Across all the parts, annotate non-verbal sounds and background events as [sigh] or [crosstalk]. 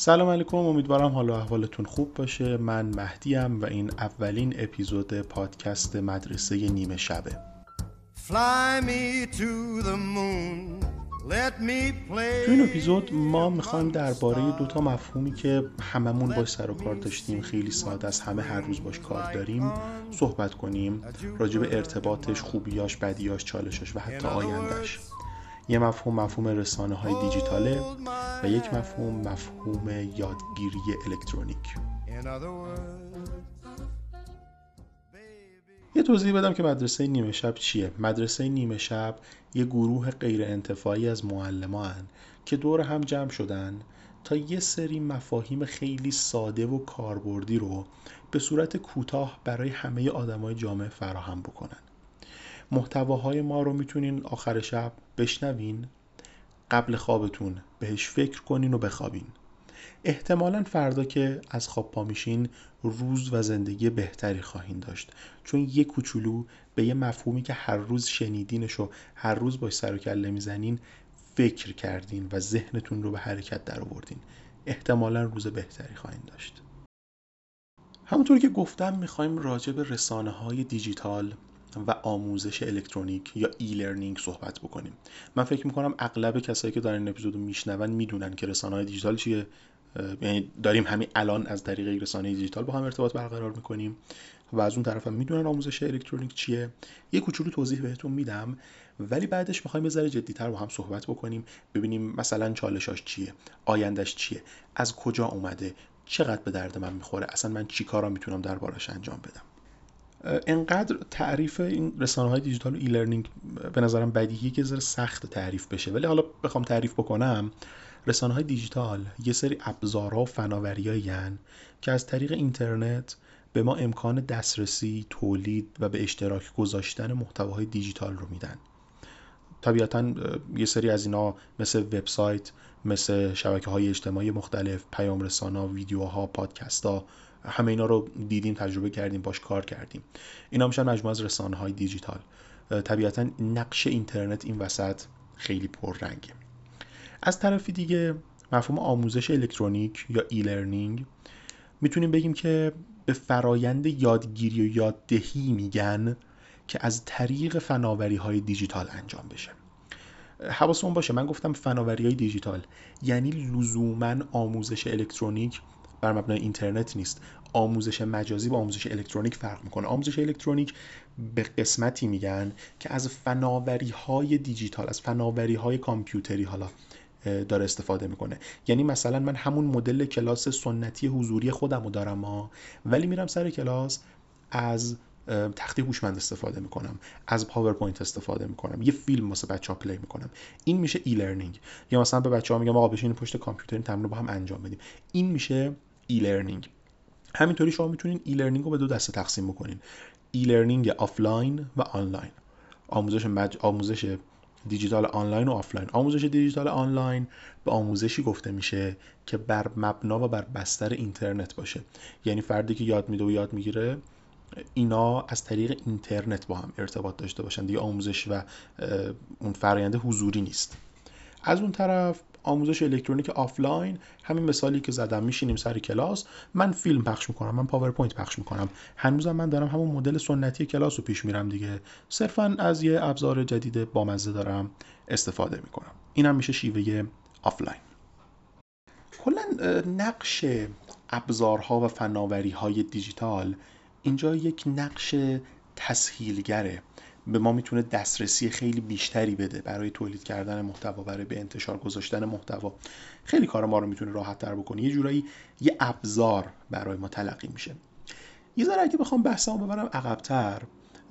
سلام علیکم امیدوارم حال و احوالتون خوب باشه. من مهدیم و این اولین اپیزود پادکست مدرسه نیمه شبه. Fly me to the moon. Let me play تو این اپیزود ما می‌خوایم درباره دو تا مفهومی که هممون باش سر و کار داشتیم خیلی ساده از همه هر روز باش کار داریم صحبت کنیم راجع به ارتباطش خوبیاش بدیاش چالشش و حتی آیندهش یه مفهوم مفهوم رسانه های دیجیتاله و یک مفهوم مفهوم یادگیری الکترونیک. یه توضیح بدم که مدرسه نیمه شب چیه. مدرسه نیمه شب یه گروه غیر انتفاعی از معلمان که دور هم جمع شدن تا یه سری مفاهیم خیلی ساده و کاربردی رو به صورت کوتاه برای همه آدمای جامعه فراهم بکنن. محتواهای ما رو می‌تونین آخر شب بشنوین. قبل خوابتون بهش فکر کنین و بخوابین. احتمالا فردا که از خواب پا میشین روز و زندگی بهتری خواهین داشت. چون یه کوچولو به یه مفهومی که هر روز شنیدینش و هر روز باش سر و کله می‌زنین فکر کردین و ذهنتون رو به حرکت در آوردین. احتمالا روز بهتری خواهید داشت. همونطور که گفتم می‌خوایم راجع به رسانه های دیجیتال و آموزش الکترونیک یا e-learning صحبت بکنیم. من فکر می‌کنم اغلب کسایی که دارن این اپیزود رو میشنون می‌دونن که رسانه های دیجیتال چیه. یعنی داریم همین الان از طریق رسانه دیجیتال با هم ارتباط برقرار می‌کنیم و از اون طرف هم می‌دونن آموزش الکترونیک چیه. یه کوچولو توضیح بهتون میدم ولی بعدش می‌خوایم یه ذره جدیتر با هم صحبت بکنیم ببینیم مثلا چالشاش چیه آیندهش چیه از کجا اومده چقدر به درد من می‌خوره اصلا من چی کارا می‌تونم دربارش انجام بدم. انقدر تعریف این رسانه های دیجیتال و ای لرنینگ به نظرم بدیهیه که ذره سخت تعریف بشه ولی حالا بخوام تعریف بکنم رسانه های دیجیتال یه سری ابزارها و فناوریایی که از طریق اینترنت به ما امکان دسترسی، تولید و به اشتراک گذاشتن محتواهای دیجیتال رو میدن. طبیعتا یه سری از اینا مثل وبسایت، مثل شبکه های اجتماعی مختلف، پیام رسانا، ویدیوها، پادکست همه اینا رو دیدیم تجربه کردیم باش کار کردیم. اینا میشن مجموعه از رسانه های دیجیتال طبیعتا نقش اینترنت این وسط خیلی پررنگه. از طرفی دیگه مفهوم آموزش الکترونیک یا ای لرنینگ می‌تونیم بگیم که به فرایند یادگیری و یاددهی میگن که از طریق فناوری های دیجیتال انجام بشه. حواسمون باشه من گفتم فناوری های دیجیتال یعنی لزوما آموزش الکترونیک بر مبنای اینترنت نیست. آموزش مجازی با آموزش الکترونیک فرق می‌کنه. آموزش الکترونیک به قسمتی میگن که از فناوری های دیجیتال از فناوری های کامپیوتری حالا داره استفاده می‌کنه. یعنی مثلا من همون مدل کلاس سنتی حضوری خودم رو دارم ها ولی میرم سر کلاس از تخته هوشمند استفاده می‌کنم از پاورپوینت استفاده می‌کنم یه فیلم واسه بچه ها play می‌کنم. این میشه e-learning. یا مثلا به بچه ها میگم آقا بشین پشت کامپیوتر این تمرین رو با هم انجام بدیم. این میشه e-learning همینطوری شما می‌تونین e-learning رو به دو دسته تقسیم بکنین. e-learning آفلاین و آنلاین آموزش مج... آموزش دیجیتال آنلاین و آفلاین. آموزش دیجیتال آنلاین به آموزشی گفته میشه که بر مبنا و بر بستر اینترنت باشه. یعنی فردی که یاد میده و یاد می‌گیره اینا از طریق اینترنت با هم ارتباط داشته باشن. دیگه آموزش و اون فرآیند حضوری نیست. از اون طرف آموزش الکترونیک آفلاین همین مثالی که زدم میشینیم سر کلاس من فیلم پخش می‌کنم من پاورپوینت پخش می‌کنم. هنوزم من دارم همون مدل سنتی کلاس رو پیش میرم دیگه. صرفا از یه ابزار جدید بامزه دارم استفاده می‌کنم. اینم میشه شیوه آفلاین. کلا نقش ابزارها و فناوری های دیجیتال اینجا یک نقش تسهیلگره. به ما می‌تونه دسترسی خیلی بیشتری بده برای تولید کردن محتوا برای به انتشار گذاشتن محتوا. خیلی کار ما رو می‌تونه راحت تر بکنه. یه جورایی یه ابزار برای ما تلقی میشه. یه ذره اگه بخوام بحثمو ببرم عقبتر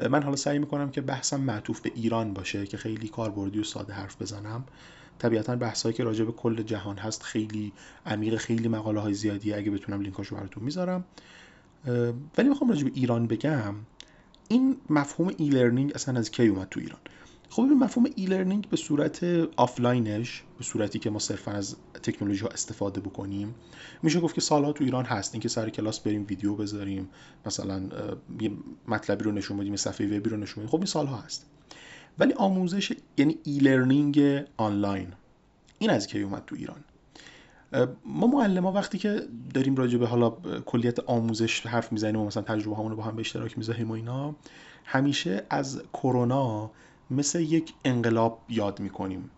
من حالا سعی می‌کنم که بحثم معطوف به ایران باشه که خیلی کاربردی و ساده حرف بزنم. طبیعتا بحثایی که راجع به کل جهان هست خیلی عمیق خیلی مقاله های زیادی اگه بتونم لینکاشو براتون می‌ذارم. ولی می‌خوام راجع به ایران بگم. این مفهوم e-learning اصلا از کی اومد تو ایران؟ خب این مفهوم e-learning به صورت آفلاینش به صورتی که ما صرفا از تکنولوژی ها استفاده بکنیم میشه گفت که سالها تو ایران هست. اینکه سر کلاس بریم ویدیو بذاریم مثلا یه مطلبی رو نشون بدیم صفحه وبی رو نشون بدیم. خب این سالها هست. ولی آموزش یعنی ای لرنینگ آنلاین این از کی اومد تو ایران؟ ما معلم ها وقتی که داریم راجع به حالا کلیت آموزش حرف می‌زنیم و مثلا تجربه همون رو با هم به اشتراک می‌ذاریم و اینا همیشه از کرونا مثل یک انقلاب یاد می‌کنیم.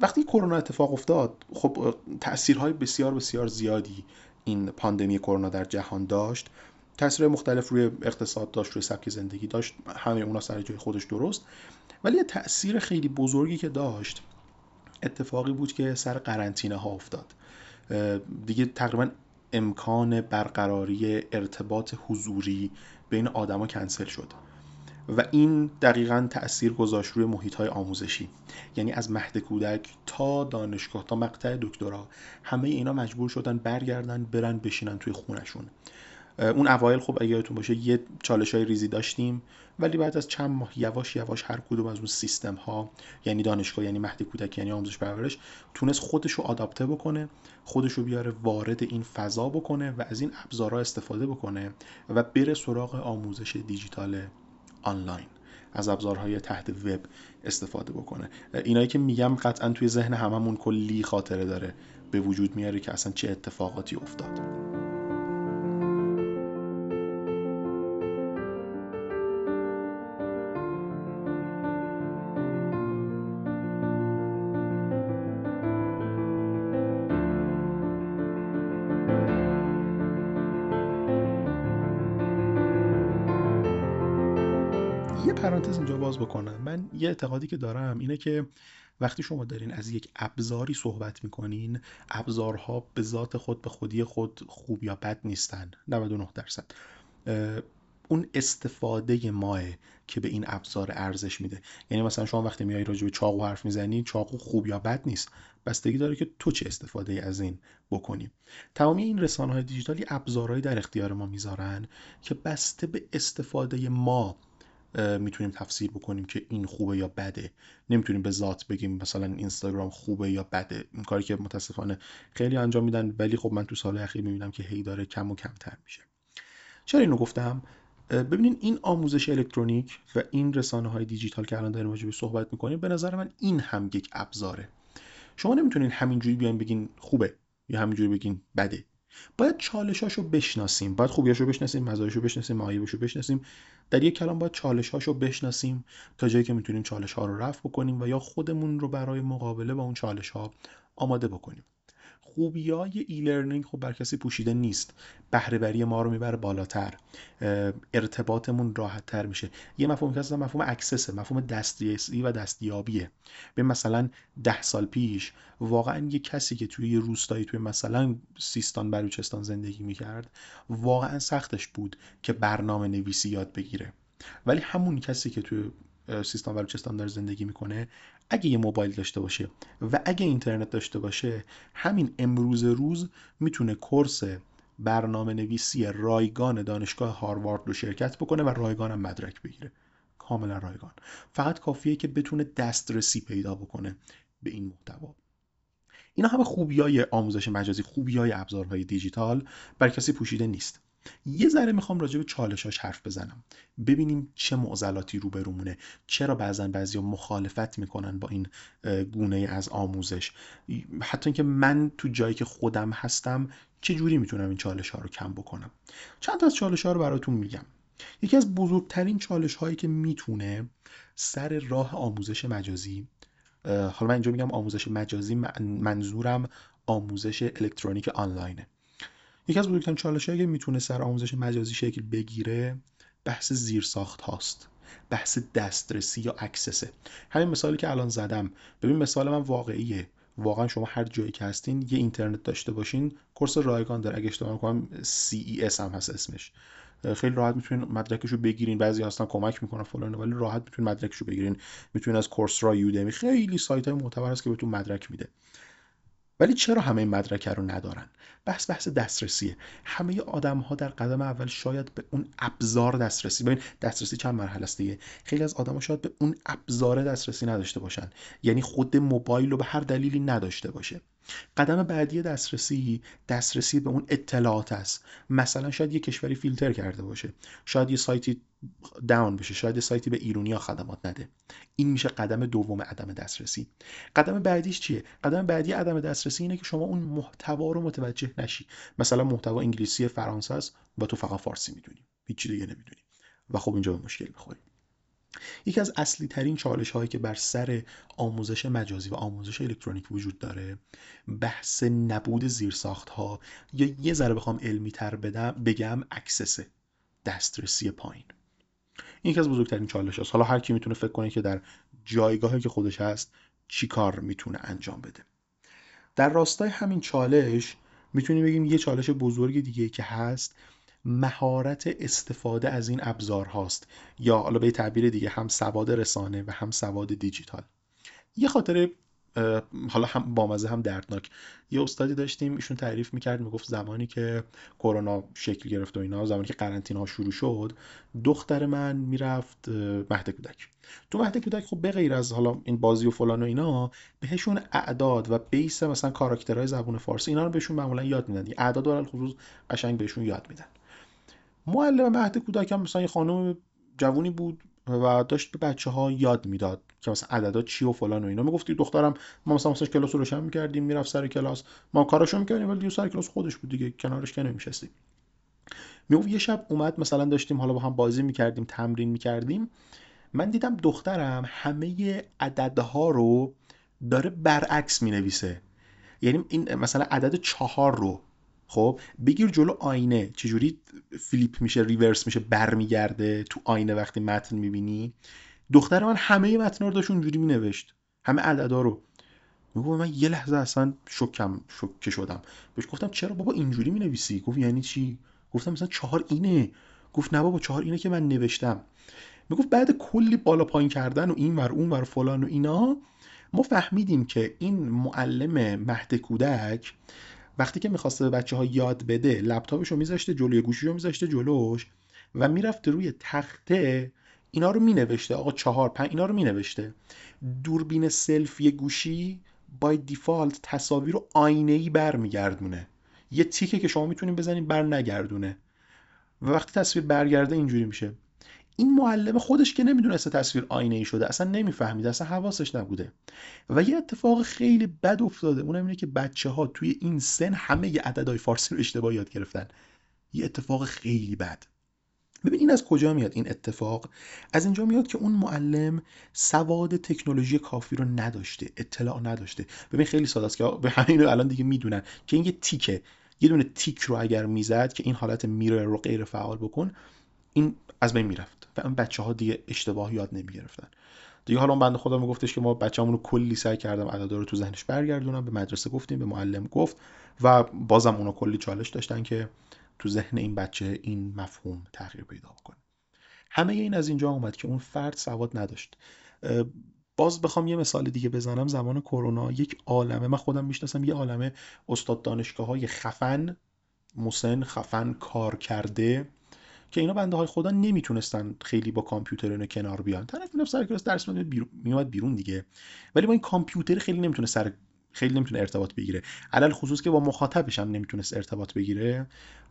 وقتی کرونا اتفاق افتاد خب تاثیرهای بسیار بسیار زیادی این پاندمی کرونا در جهان داشت. تاثیر مختلف روی اقتصاد داشت روی سبک زندگی داشت همه اونا سر جای خودش درست. ولی تاثیر خیلی بزرگی که داشت اتفاقی بود که سر قرنطینه ها افتاد. دیگه تقریبا امکان برقراری ارتباط حضوری بین آدما کنسل شد. و این دقیقا تاثیر گذاشت روی محیط های آموزشی. یعنی از مهد کودک تا دانشگاه تا مقطع دکترا همه اینا مجبور شدن برگردن برن بشینن توی خونشون. اون اوایل خب اگه یادتون باشه یه چالش های ریزی داشتیم ولی بعد از چند ماه یواش یواش هر کدوم از اون سیستم ها یعنی دانشگاه یعنی مهد کودک یعنی آموزش پرورش تونست خودش رو آداپته بکنه خودش رو بیاره وارد این فضا بکنه و از این ابزارها استفاده بکنه و بره سراغ آموزش دیجیتال آنلاین از ابزارهای تحت وب استفاده بکنه. اینایی که میگم قطعا توی ذهن هممون کلی خاطره داره به وجود میاره که اصلا چه اتفاقاتی افتاد. پرانتز اینجا باز بکنم. من یه اعتقادی که دارم اینه که وقتی شما دارین از یک ابزاری صحبت می‌کنین ابزارها به ذات خود به خودی خود خوب یا بد نیستن 99 درصد. اون استفاده ماه که به این ابزار ارزش میده. یعنی مثلا شما وقتی میای راجع به چاقو حرف می‌زنی چاقو خوب یا بد نیست. بستگی داره که تو چه استفاده از این بکنی. تمامی این رسانه های دیجیتالی ابزارهایی در اختیار ما می‌ذارن که بسته به استفاده ما می‌تونیم تفسیر بکنیم که این خوبه یا بده. نمی‌تونیم به ذات بگیم مثلا اینستاگرام خوبه یا بده. این کاری که متاسفانه خیلی انجام میدن ولی خب من تو سال اخیر می‌بینم که هی داره کم و کمتر میشه. چرا اینو گفتم؟ ببینین این آموزش الکترونیک و این رسانه های دیجیتال که الان داریم راجع صحبت می‌کنیم به نظر من این هم یک ابزاره. شما نمی‌تونین همینجوری بیان بگین خوبه یا همینجوری بگین بده. باید چالشاشو بشناسیم. باید خوبیاشو بشناسیم مزایاشو بشناسیم معایبشو بشناسیم. در یک کلام باید چالشهاشو بشناسیم تا جایی که می‌تونیم چالش ها رو رفع بکنیم و یا خودمون رو برای مقابله با اون چالش ها آماده بکنیم. خوبی های ای لرنینگ خب بر کسی پوشیده نیست. بهرهوری ما رو می‌بره بالاتر. ارتباطمون راحت تر میشه. یه مفهوم که مفهوم اکسسه مفهوم دسترسی و دستیابیه. به مثلا ده سال پیش واقعا یه کسی که توی یه روستایی توی مثلا سیستان بلوچستان زندگی می‌کرد واقعا سختش بود که برنامه نویسی یاد بگیره. ولی همون کسی که توی سیستان بلوچستان داره زندگی می‌کنه. اگه یه موبایل داشته باشه و اگه اینترنت داشته باشه همین امروز روز می‌تونه کورس برنامه نویسی رایگان دانشگاه هاروارد رو شرکت بکنه و رایگان هم مدرک بگیره. کاملا رایگان. فقط کافیه که بتونه دسترسی پیدا بکنه به این محتوا. اینا همه خوبیای آموزش مجازی خوبیای ابزارهای دیجیتال بر کسی پوشیده نیست. یه ذره می‌خوام راجع به چالشاش حرف بزنم. ببینیم چه معضلاتی روبرومونه چرا بعضا بعضی مخالفت می‌کنن با این گونه از آموزش؟ حتی اینکه من تو جایی که خودم هستم چه جوری می‌تونم این چالش ها رو کم بکنم؟ چند تا از چالش ها رو براتون میگم. یکی از بزرگترین چالش هایی که می‌تونه سر راه آموزش مجازی حالا من اینجا میگم آموزش مجازی منظورم آموزش الکترونیک آنلاینه. یکی از بزرگترین چالش که می‌تونه سر آموزش مجازی شکل بگیره بحث زیرساخت هاست. بحث دسترسی یا اکسسه. همین مثالی که الان زدم. ببین مثال من واقعیه. واقعا شما هر جایی که هستین یه اینترنت داشته باشین. کورس رایگان داره. اگه اشتباه کنم CES هم هست اسمش. خیلی راحت می‌تونین مدرکشو بگیرین. بعضی هستن کمک می‌کنن فلان ولی راحت می‌تونین مدرکشو بگیرین. می‌تونین از کورس را یودمی خیلی سایت های معتبر هست که بهتون مدرک میده. ولی چرا همه این مدرکه رو ندارن؟ بحث بحث دسترسیه. همه آدم ها در قدم اول شاید به اون ابزار دسترسی ببین دسترسی چند مرحله است دیگه. خیلی از آدم ها شاید به اون ابزار دسترسی نداشته باشن. یعنی خود موبایل رو به هر دلیلی نداشته باشه. قدم بعدی دسترسی دسترسی به اون اطلاعات است. مثلا شاید یه کشوری فیلتر کرده باشه. شاید یه سایتی داون بشه. شاید یه سایتی به ایرونیا خدمات نده. این میشه قدم دوم عدم دسترسی. قدم بعدیش چیه؟ قدم بعدی عدم دسترسی اینه که شما اون محتوا رو متوجه نشی. مثلا محتوا انگلیسی فرانسه است. و تو فقط فارسی می‌دونی. هیچ دیگه نمی‌دونی. و خب اینجا به مشکل می‌خوری یکی از اصلی ترین چالش هایی که بر سر آموزش مجازی و آموزش الکترونیک وجود داره بحث نبود زیرساخت ها یا یه ذره بخوام علمی تر بدم بگم اکسسه دسترسی پایین. این یکی از بزرگترین چالش هست حالا هر کی می‌تونه فکر کنه که در جایگاهی که خودش هست چی کار می‌تونه انجام بده. در راستای همین چالش می‌تونیم بگیم یه چالش بزرگ دیگه که هست مهارت استفاده از این ابزار هاست. یا حالا به تعبیر دیگه هم سواد رسانه و هم سواد دیجیتال. یه خاطر حالا هم بامزه هم دردناک. یه استادی داشتیم ایشون تعریف می‌کرد می‌گفت زمانی که کرونا شکل گرفت و اینا زمانی که قرنطینه ها شروع شد دختر من می‌رفت مهد کودک. تو مهد کودک خب به غیر از حالا این بازی و فلان و اینا بهشون اعداد و بیس مثلا کاراکترهای زبون فارسی اینا رو بهشون معمولا یاد میدن. اعداد و خصوص قشنگ بهشون یاد میدن. معلم مهد کودک هم مثلا یه خانم جوونی بود و داشت به بچه ها یاد می‌داد که مثلا عددا چی و فلان و اینا. می‌گفتی دخترم ما مثلا مثلا کلاس رو روشن می‌کردیم می‌رفت سر کلاس. ما کاراشو می‌کردیم ولی سر کلاس خودش بود دیگه کنارش که نمیشستیم می‌گفت یه شب اومد مثلا داشتیم حالا با هم بازی می‌کردیم تمرین می‌کردیم. من دیدم دخترم همه عددها رو داره برعکس می‌نویسه. یعنی این مثلا عدد چهار رو خب بگیر جلو آینه. چجوری فلیپ میشه ریورس میشه برمیگرده تو آینه وقتی متن می‌بینی؟ دختر من همه متن رو داشت اونجوری مینوشت. همه عددا رو. میگو من یه لحظه اصلا شکم شوکه شدم. بهش گفتم چرا بابا اینجوری می‌نویسی؟ گفت یعنی چی؟ گفتم مثلا چهار اینه. گفت نه بابا چهار اینه که من نوشتم. می‌گفت بعد کلی بالا پایین کردن و این ور اون ور فلان و اینا ما فهمیدیم که این معلم مهد کودک وقتی که می‌خواسته به بچه ها یاد بده لپتاپش رو میذاشته جلوی گوشی رو میذاشته جلوش و می‌رفته روی تخته اینا رو مینوشته. آقا چهار پنج اینا رو مینوشته. دوربین سلفی گوشی بای دیفالت تصاویر رو آینه ای برمیگردونه. یه تیکه که شما می‌تونین بزنین بر نگردونه و وقتی تصویر برگرده اینجوری میشه. این معلم خودش که نمی‌دونسته تصویر آینه ای شده اصلا نمی‌فهمید اصلا حواسش نبوده. و یه اتفاق خیلی بد افتاده اونم اینه که بچه ها توی این سن همه ی عددهای فارسی رو اشتباه یاد گرفتن. یه اتفاق خیلی بد. ببین این از کجا میاد این اتفاق؟ از اینجا میاد که اون معلم سواد تکنولوژی کافی رو نداشته اطلاع نداشته. ببین خیلی ساده است که به همین الان دیگه می‌دونن که این یه تیکه. یه دونه تیک رو اگر می‌زد که این حالت میره رو غیر فعال بکن این از بین می‌رفت. بچه ها دیگه اشتباه یاد نمی‌گرفتن. دیگه حالا بنده خدا میگفتش که ما بچه‌مون رو کلی سعی کردم عددا رو تو ذهنش برگردونم. به مدرسه گفتیم به معلم گفت و بازم اونو کلی چالش داشتن که تو ذهن این بچه این مفهوم تغییر پیدا بکنه. همه این از اینجا اومد که اون فرد سواد نداشت. باز بخوام یه مثال دیگه بزنم. زمان کرونا یک عالمه من خودم می‌شناسم یه عالمه استاد دانشگاه های خفن مسن خفن کار کرده که اینا بنده های خدا نمی‌تونستن خیلی با کامپیوتر اینو کنار بیان. طرف می‌رفت سر کلاس درس میومد بیرون دیگه. ولی با این کامپیوتر خیلی نمی‌تونه سر خیلی نمی‌تونه ارتباط بگیره. علل خصوص که با مخاطبش هم نمی‌تونست ارتباط بگیره.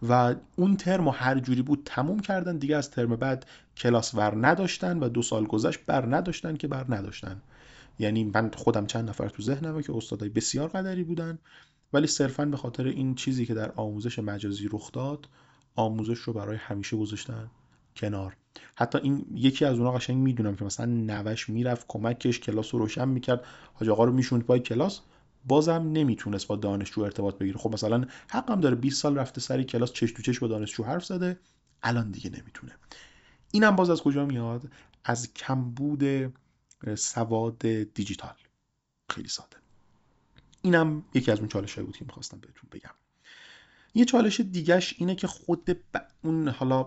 و اون ترم و هر جوری بود تموم کردن. دیگه از ترم بعد کلاس ور نداشتن و دو سال گذشت بر نداشتن که بر نداشتن. یعنی من خودم چند نفر تو ذهنمه که استادای بسیار قدری بودن. ولی صرفا به خاطر این چیزی که در آموزش مجازی رخ داد آموزش رو برای همیشه گذاشتن کنار. حتی این یکی از اونها قشنگ می‌دونم که مثلا نوش می‌رفت کمکش کلاس رو روشن می‌کرد. حاج آقا رو می‌شوند پای کلاس. بازم نمی‌تونست با دانشجو ارتباط بگیره. خب مثلا حقم داره 20 سال رفته سری کلاس چش تو چش با دانشجو حرف زده. الان دیگه نمی‌تونه. اینم باز از کجا میاد؟ از کمبود سواد دیجیتال. خیلی ساده. اینم یکی از اون چالش بود که می‌خواستم بهتون بگم. یه چالش دیگهش اینه که خود اون حالا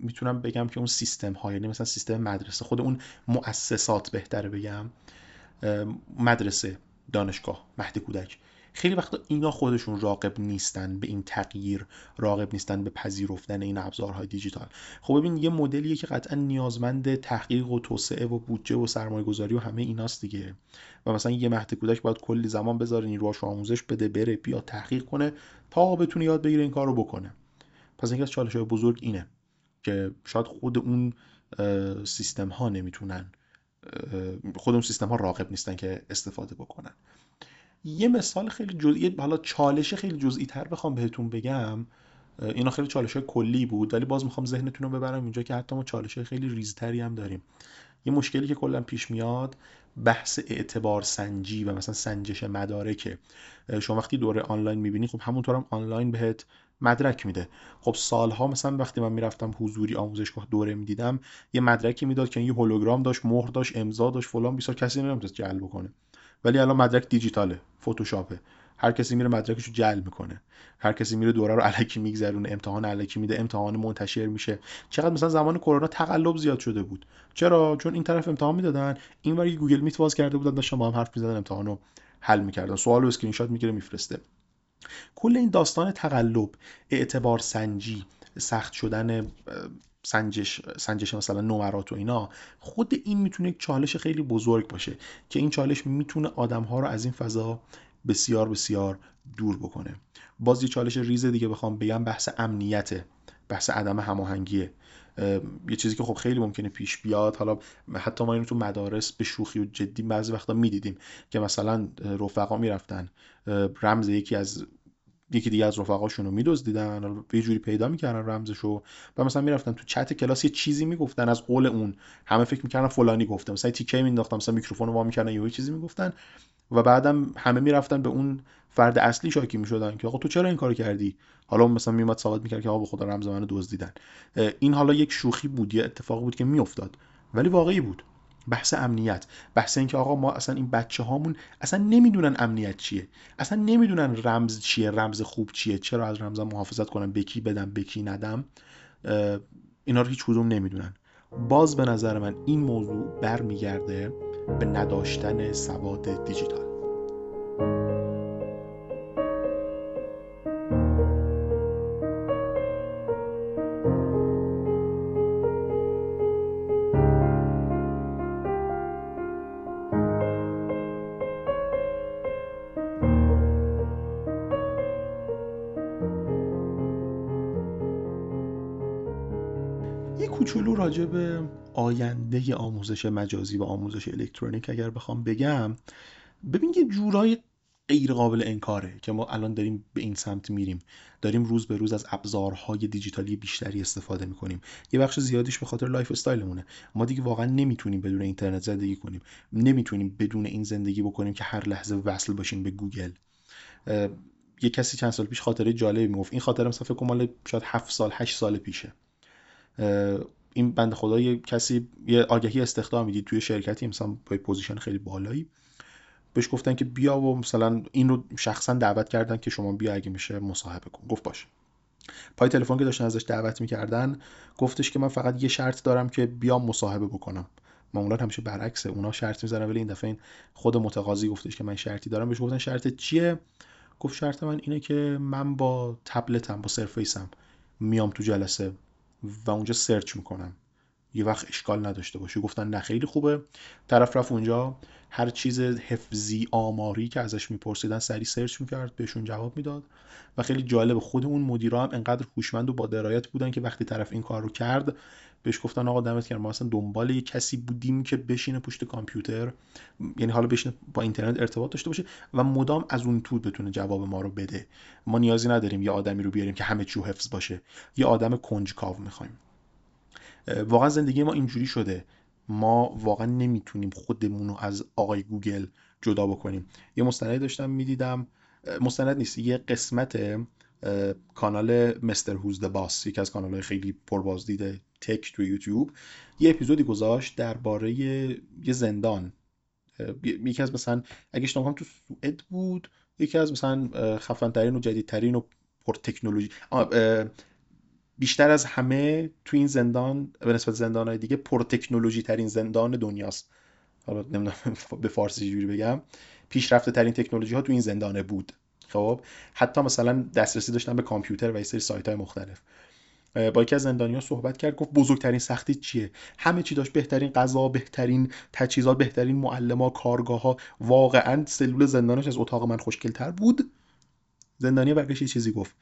می‌تونم بگم که اون سیستم ها یعنی مثلا سیستم مدرسه خود اون مؤسسات بهتره بگم مدرسه دانشگاه مهد کودک. خیلی وقتا اینا خودشون راقب نیستن به این تغییر راقب نیستن به پذیرفتن این ابزارهای دیجیتال. خب ببین یه مدلیه که قطعا نیازمند تحقیق و توسعه و بودجه و سرمایه گذاری و همه ایناست دیگه. و مثلا یه مهد کودک باید کلی زمان بذاره نیروهاش آموزش بده بره بیا تحقیق کنه تا بتونه یاد بگیره این کار رو بکنه. پس اینکه از چالش بزرگ اینه که شاید خود اون سیستم ها نمی‌تونن خود اون سیستم ها راقب نیستن که استفاده بکنن. یه مثال خیلی جزئی حالا چالش خیلی جزئی تر بخوام بهتون بگم. اینا خیلی چالش کلی بود ولی باز می‌خوام ذهنتون رو ببرم اینجا که حتی ما چالش خیلی ریزتری هم داریم. یه مشکلی که کلا پیش میاد بحث اعتبار سنجی و مثلا سنجش مدارکه شما وقتی دوره آنلاین می‌بینی خب همونطورم آنلاین بهت مدرک میده. خب سالها مثلا وقتی من می‌رفتم حضوری آموزشگاه دوره می‌دیدم یه مدرکی می‌داد که یه هولوگرام داشت مهر داشت امضا داشت فلان بیسار کسی نمی‌تونست جلب بکنه. ولی الان مدرک دیجیتاله فتوشاپه. هر کسی میره مدرکش رو جل می‌کنه. هر کسی میره دوره رو علکی میگذرونه امتحان علکی میده امتحان منتشر میشه. چقدر مثلا زمان کرونا تقلب زیاد شده بود. چرا؟ چون این طرف امتحان می‌دادن این ور Google Meet باز کرده بودن داشتن با هم حرف می‌زدن امتحان رو حل می‌کردن. سوال و اسکرین شات می‌گیره میفرسته. کل این داستان تقلب اعتبار سنجی سخت شدن سنجش سنجش مثلا نمرات و اینا خود این می‌تونه یک چالش خیلی بزرگ باشه که این چالش می‌تونه آدم ها رو از این فضا بسیار بسیار دور بکنه. باز یه چالش ریز دیگه بخوام بگم بحث امنیته بحث عدم هماهنگیه. یه چیزی که خب خیلی ممکنه پیش بیاد حالا حتی ما اینو تو مدارس به شوخی و جدی بعضی وقتا می‌دیدیم که مثلا رفقا می‌رفتن. رمز یکی از یکی دیگه از رفقاشون رو میدزدیدن یه جوری پیدا می‌کردن رمزشو و مثلا می‌رفتن تو چت کلاس یه چیزی می‌گفتن از قول اون. همه فکر می‌کردن فلانی گفته مثلا تیکه مینداختن مثلا میکروفون رو وا می‌کردن یه چیزی می‌گفتن و بعدم همه می‌رفتن به اون فرد اصلی شاکی می‌شدن که آقا تو چرا این کارو کردی؟ حالا مثلا میومد ثابت می‌کرد که آقا به خدا رمز منو دزدیدن. این حالا یک شوخی بود یه اتفاق بود که میافتاد ولی واقعی بود. بحث امنیت بحث اینکه آقا ما اصلا این بچه هامون اصلا نمی‌دونن امنیت چیه. اصلا نمی‌دونن رمز چیه رمز خوب چیه چرا از رمزم محافظت کنم بکی بدم بکی ندم. اینا رو هیچ کدوم نمی‌دونن. باز به نظر من این موضوع برمیگرده به نداشتن سواد دیجیتال. راجع به آینده آموزش مجازی و آموزش الکترونیک اگر بخوام بگم ببین یه جورایی غیر قابل انکاره که ما الان داریم به این سمت میریم. داریم روز به روز از ابزارهای دیجیتالی بیشتری استفاده می‌کنیم. یه بخش زیادیش به خاطر lifestyle مونه. ما دیگه واقعا نمی‌تونیم بدون اینترنت زندگی کنیم. نمی‌تونیم بدون این زندگی بکنیم که هر لحظه وصل باشیم به گوگل. یه کسی چند سال پیش خاطره جالبی می‌گفت. این مثلا فکر کنم شاید 7 سال 8 سال پیشه. این بنده خدا یه کسی یه آگهی استخدام می‌دید توی شرکتی مثلا با position خیلی بالایی. بهش گفتن که بیا و مثلا این رو شخصا دعوت کردن که شما بیا اگه میشه مصاحبه کن. گفت باشه. پای تلفن که داشتن ازش دعوت می‌کردن گفتش که من فقط یه شرط دارم که بیام مصاحبه بکنم. معمولا همیشه برعکسه. اونا شرط می‌زنن ولی این دفعه این خود متقاضی گفتش که من شرطی دارم. بهش گفتن شرط چیه؟ گفت شرط من اینه که من با تبلتم با Surface م میام تو جلسه. و اونجا search می‌کنم یه وقت اشکال نداشته باشه. گفتن نه خیلی خوبه. طرف رفت اونجا. هر چیز حفظی آماری که ازش میپرسیدن سریع search می‌کرد بهشون جواب می‌داد. و خیلی جالب خود اون مدیرا هم انقدر هوشمند و با درایت بودن که وقتی طرف این کار رو کرد بهش گفتن آقا دمت گرم ما اصلا دنبال یه کسی بودیم که بشینه پشت کامپیوتر یعنی حالا بشینه با اینترنت ارتباط داشته باشه و مدام از اون تو بتونه جواب ما رو بده. ما نیازی نداریم یه آدمی رو بیاریم که همه چی حفظ باشه. یه آدم کنجکاو می‌خوایم. واقعا زندگی ما اینجوری شده. ما واقعا نمی‌تونیم خودمون رو از آقای گوگل جدا بکنیم. یه مستند داشتم می‌دیدم. مستند نیست یه قسمت کانال مستر هوز باس یکی از کانال های خیلی پربازدید تک تو یوتیوب. یه اپیزودی گذاشت درباره یه زندان. یکی از مثلا اگه اشتباه تو سوئد بود یکی از مثلا خفنترین و جدیدترین و پر تکنولوژی بیشتر از همه تو این زندان به نسبت زندان های دیگه پر تکنولوژی ترین زندان دنیاست. حالا نمی‌دونم [laughs] به فارسی جوری بگم. پیشرفته ترین تکنولوژی ها تو این زندانه بود. خب؟ حتی مثلا دسترسی داشتن به کامپیوتر و یه سری سایت های مختلف با یکی از زندانیا صحبت کرد گفت بزرگترین سختی چیه؟ همه چی داشت بهترین غذا بهترین تجهیزات بهترین معلم کارگاه ها واقعا سلول زندانش از اتاق من خوشگلتر بود. زندانی برگشت چیزی گفت.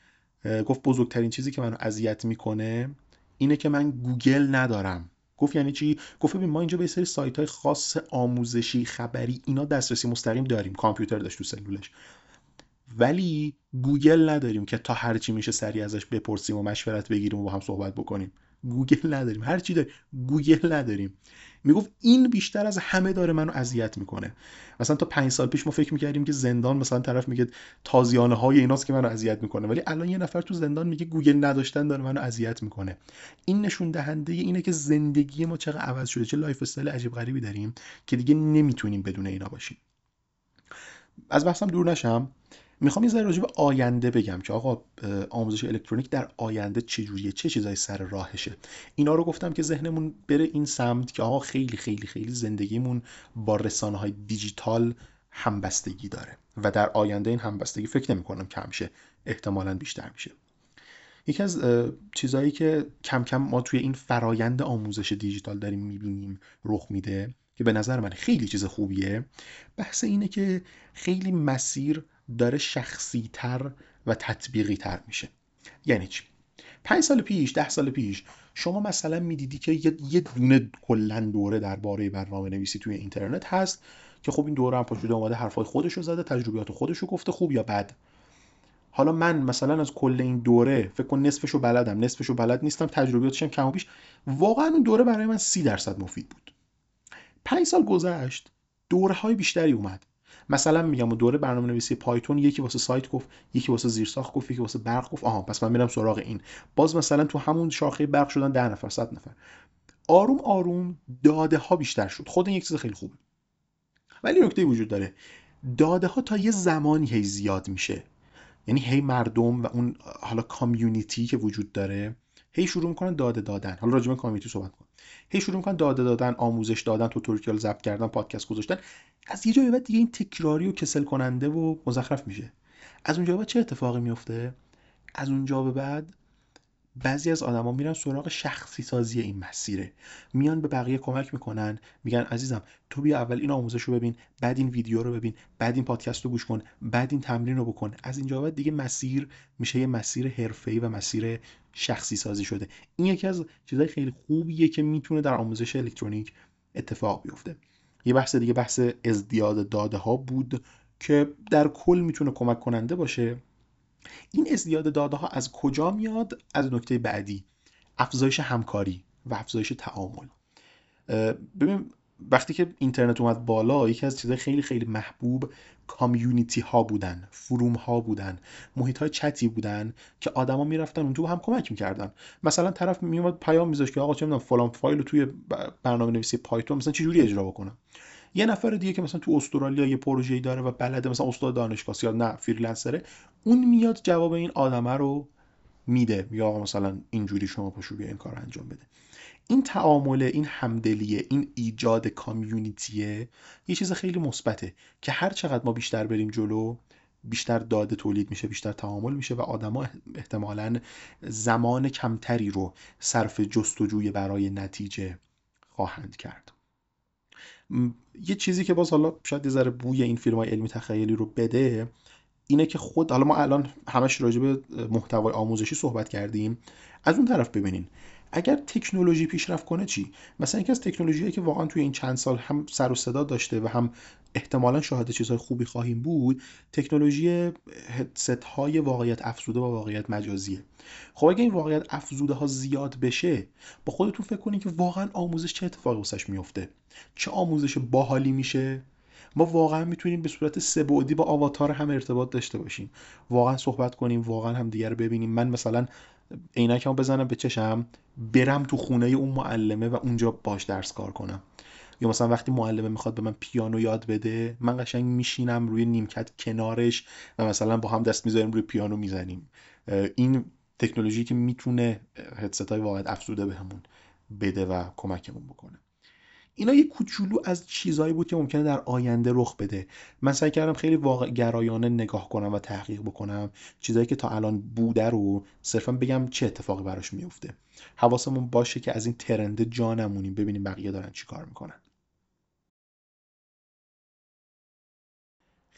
گفت بزرگترین چیزی که منو اذیت می‌کنه اینه که من گوگل ندارم. گفت یعنی چی؟ گفت ببین ما اینجا به سری سایت های خاص آموزشی خبری اینا دسترسی مستقیم داریم. کامپیوتر داشت تو سلولش. ولی گوگل نداریم که تا هرچی میشه سریع ازش بپرسیم و مشورت بگیریم و با هم صحبت بکنیم. گوگل نداریم. هر چی داریم. گوگل نداریم. می‌گفت این بیشتر از همه داره منو اذیت می‌کنه. مثلا تا پنج سال پیش ما فکر می‌کردیم که زندان مثلا طرف میگه تازیانه های ایناست که منو اذیت می‌کنه ولی الان یه نفر تو زندان میگه گوگل نداشتن داره منو اذیت می‌کنه. این نشون دهنده اینه که زندگی ما چقدر عوض شده چه lifestyle عجیب غریبی داریم که دیگه نمی‌تونیم بدون اینا باشیم. از بحثم دور نشم. می‌خوام یه ذره راجع به آینده بگم که آقا آموزش الکترونیک در آینده چجوریه چه چیزایی سر راهشه؟ اینا رو گفتم که ذهنمون بره این سمت که آقا خیلی خیلی خیلی زندگیمون با رسانه های دیجیتال همبستگی داره و در آینده این همبستگی فکر نمی کنم کم شه. احتمالا بیشتر میشه. یکی از چیزهایی که کم کم ما توی این فرایند آموزش دیجیتال داریم می‌بینیم رخ میده که به نظر من خیلی چیز خوبیه بحث اینه که خیلی مسیر داره شخصی تر و تطبیقی تر میشه. یعنی چی؟ پنج سال پیش ده سال پیش شما مثلا می‌دیدی که یه دونه کلا دوره درباره برنامه نویسی توی اینترنت هست که خب این دوره هم پاشوده اومده حرفای خودش رو زده تجربیات خودش رو گفته خوب یا بد؟ حالا من مثلا از کل این دوره فکر کن نصفشو بلدم نصفشو بلد نیستم تجربیاتش هم کم و بیش. واقعا اون دوره برای من سی درصد مفید بود. پنج سال گذشت دوره های بیشتری اومد. مثلا میگم دوره برنامه نویسی پایتون یکی واسه سایت گفت یکی واسه زیرساخت گفت یکی واسه برق گفت. آها پس من میرم سراغ این. باز مثلا تو همون شاخه برق شدن ده نفر صد نفر. آروم آروم داده ها بیشتر شد. خود این یک چیز خیلی خوبه. ولی نکته وجود داره. داده ها تا یه زمانی هی زیاد میشه. یعنی هی مردم و اون حالا کامیونیتی که وجود داره هی شروع می‌کنن داده دادن. حالا راجع به کامیونیتی صحبت کن هی شروع می‌کنن داده دادن آموزش دادن توتوریال ضبط کردن پادکست گذاشتن. از یه جایی بعد دیگه این تکراری و کسل کننده و مزخرف میشه. از اونجا بعد چه اتفاقی میفته؟ از اونجا به بعد بعضی از آدما میرن سراغ شخصی سازی این مسیره. میان به بقیه کمک می‌کنن میگن عزیزم تو بیا اول این آموزش رو ببین بعد این ویدیو رو ببین بعد این پادکست رو گوش کن بعد این تمرین رو بکن. از اینجا بعد دیگه مسیر میشه یه مسیر حرفه‌ای و مسیر شخصی سازی شده. این یکی از چیزهای خیلی خوبیه که می‌تونه در آموزش الکترونیک اتفاق بیفته. یه بحث دیگه بحث ازدیاد داده ها بود که در کل می‌تونه کمک کننده باشه. این ازدیاد داده ها از کجا میاد؟ از نکته بعدی افزایش همکاری و افزایش تعامل. ببین وقتی که اینترنت اومد بالا یکی از چیزهای خیلی خیلی محبوب کامیونیتی ها بودن فروم ها بودن محیط های چتی بودن که آدما می‌رفتن اون تو هم کمک می‌کردن. مثلا طرف میومد پیام میذاشت که آقا چه می‌دونم فلان فایل رو توی برنامه نویسی پایتون مثلا چجوری اجرا بکنم؟ یه نفر دیگه که مثلا تو استرالیا یه پروژه‌ای داره و بلده مثلا استاد دانشگاه یا نه فریلنسره اون میاد جواب این آدمه رو میده. یا مثلا اینجوری شما پاشو بیا این کار انجام بده. این تعامل این همدلیه این ایجاد کامیونیتیه یه چیز خیلی مثبته که هر چقدر ما بیشتر بریم جلو بیشتر داده تولید میشه بیشتر تعامل میشه و آدما احتمالا زمان کمتری رو صرف جستجوی برای نتیجه خواهند کرد. یه چیزی که باز حالا شاید یه ذره بوی این فیلم های علمی تخیلی رو بده اینه که خود حالا ما الان همش راجع به محتوای آموزشی صحبت کردیم. از اون طرف ببینین اگر تکنولوژی پیشرفت کنه چی؟ مثلا یکی از تکنولوژیایی که واقعا توی این چند سال هم سر و صدا داشته و هم احتمالا شاهد چیزهای خوبی خواهیم بود تکنولوژی هدست های واقعیت افزوده و واقعیت مجازیه. خب اگه این واقعیت افزوده ها زیاد بشه با خودتون فکر کنید که واقعا آموزش چه اتفاقی واسش میفته چه آموزش باحالی میشه؟ ما واقعا می‌تونیم به صورت سه بعدی با آواتار هم ارتباط داشته باشیم. واقعا صحبت کنیم واقعا هم دیگر ببینیم. من مثلا عینکمو بزنم به چشم برم تو خونه اون معلمه و اونجا باش درس کار کنم. یا مثلا وقتی معلمه می‌خواد به من پیانو یاد بده من قشنگ میشینم روی نیمکت کنارش و مثلا با هم دست می‌ذاریم روی پیانو می‌زنیم. این تکنولوژی که می‌تونه هدست های واقعا افزوده بهمون بده و کمکمون بکنه. اینا یه کوچولو از چیزهایی بود که ممکنه در آینده رخ بده. من سعی کردم خیلی واقع گرایانه نگاه کنم و تحقیق بکنم. چیزهایی که تا الان بوده رو صرفا بگم چه اتفاقی براش میفته حواسمون باشه که از این ترند جا نمونیم ببینیم بقیه دارن چی کار می‌کنن.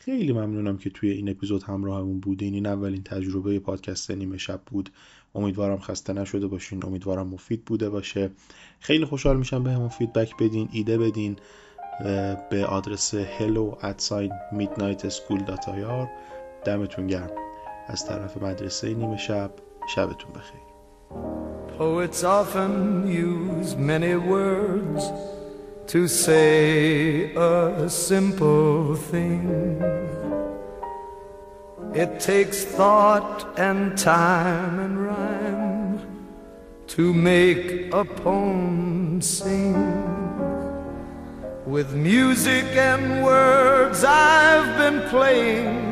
خیلی ممنونم که توی این اپیزود همراهمون بودین. این اولین تجربه پادکست نیمه شب بود. امیدوارم خسته نشده باشین. امیدوارم مفید بوده باشه. خیلی خوشحال میشم به همون فیدبک بدین ایده بدین به آدرس hello at midnightschool.ir دمتون گرم. از طرف مدرسه نیمه شب شبتون بخیر. Poets often use many words. To say a simple thing. It takes thought and time and rhyme to make a poem sing. With music and words I've been playing.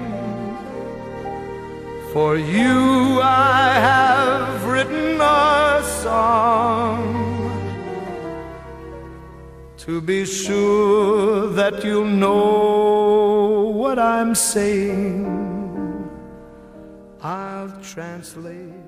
For you I have written a song to be sure that you'll know what I'm saying. I'll translate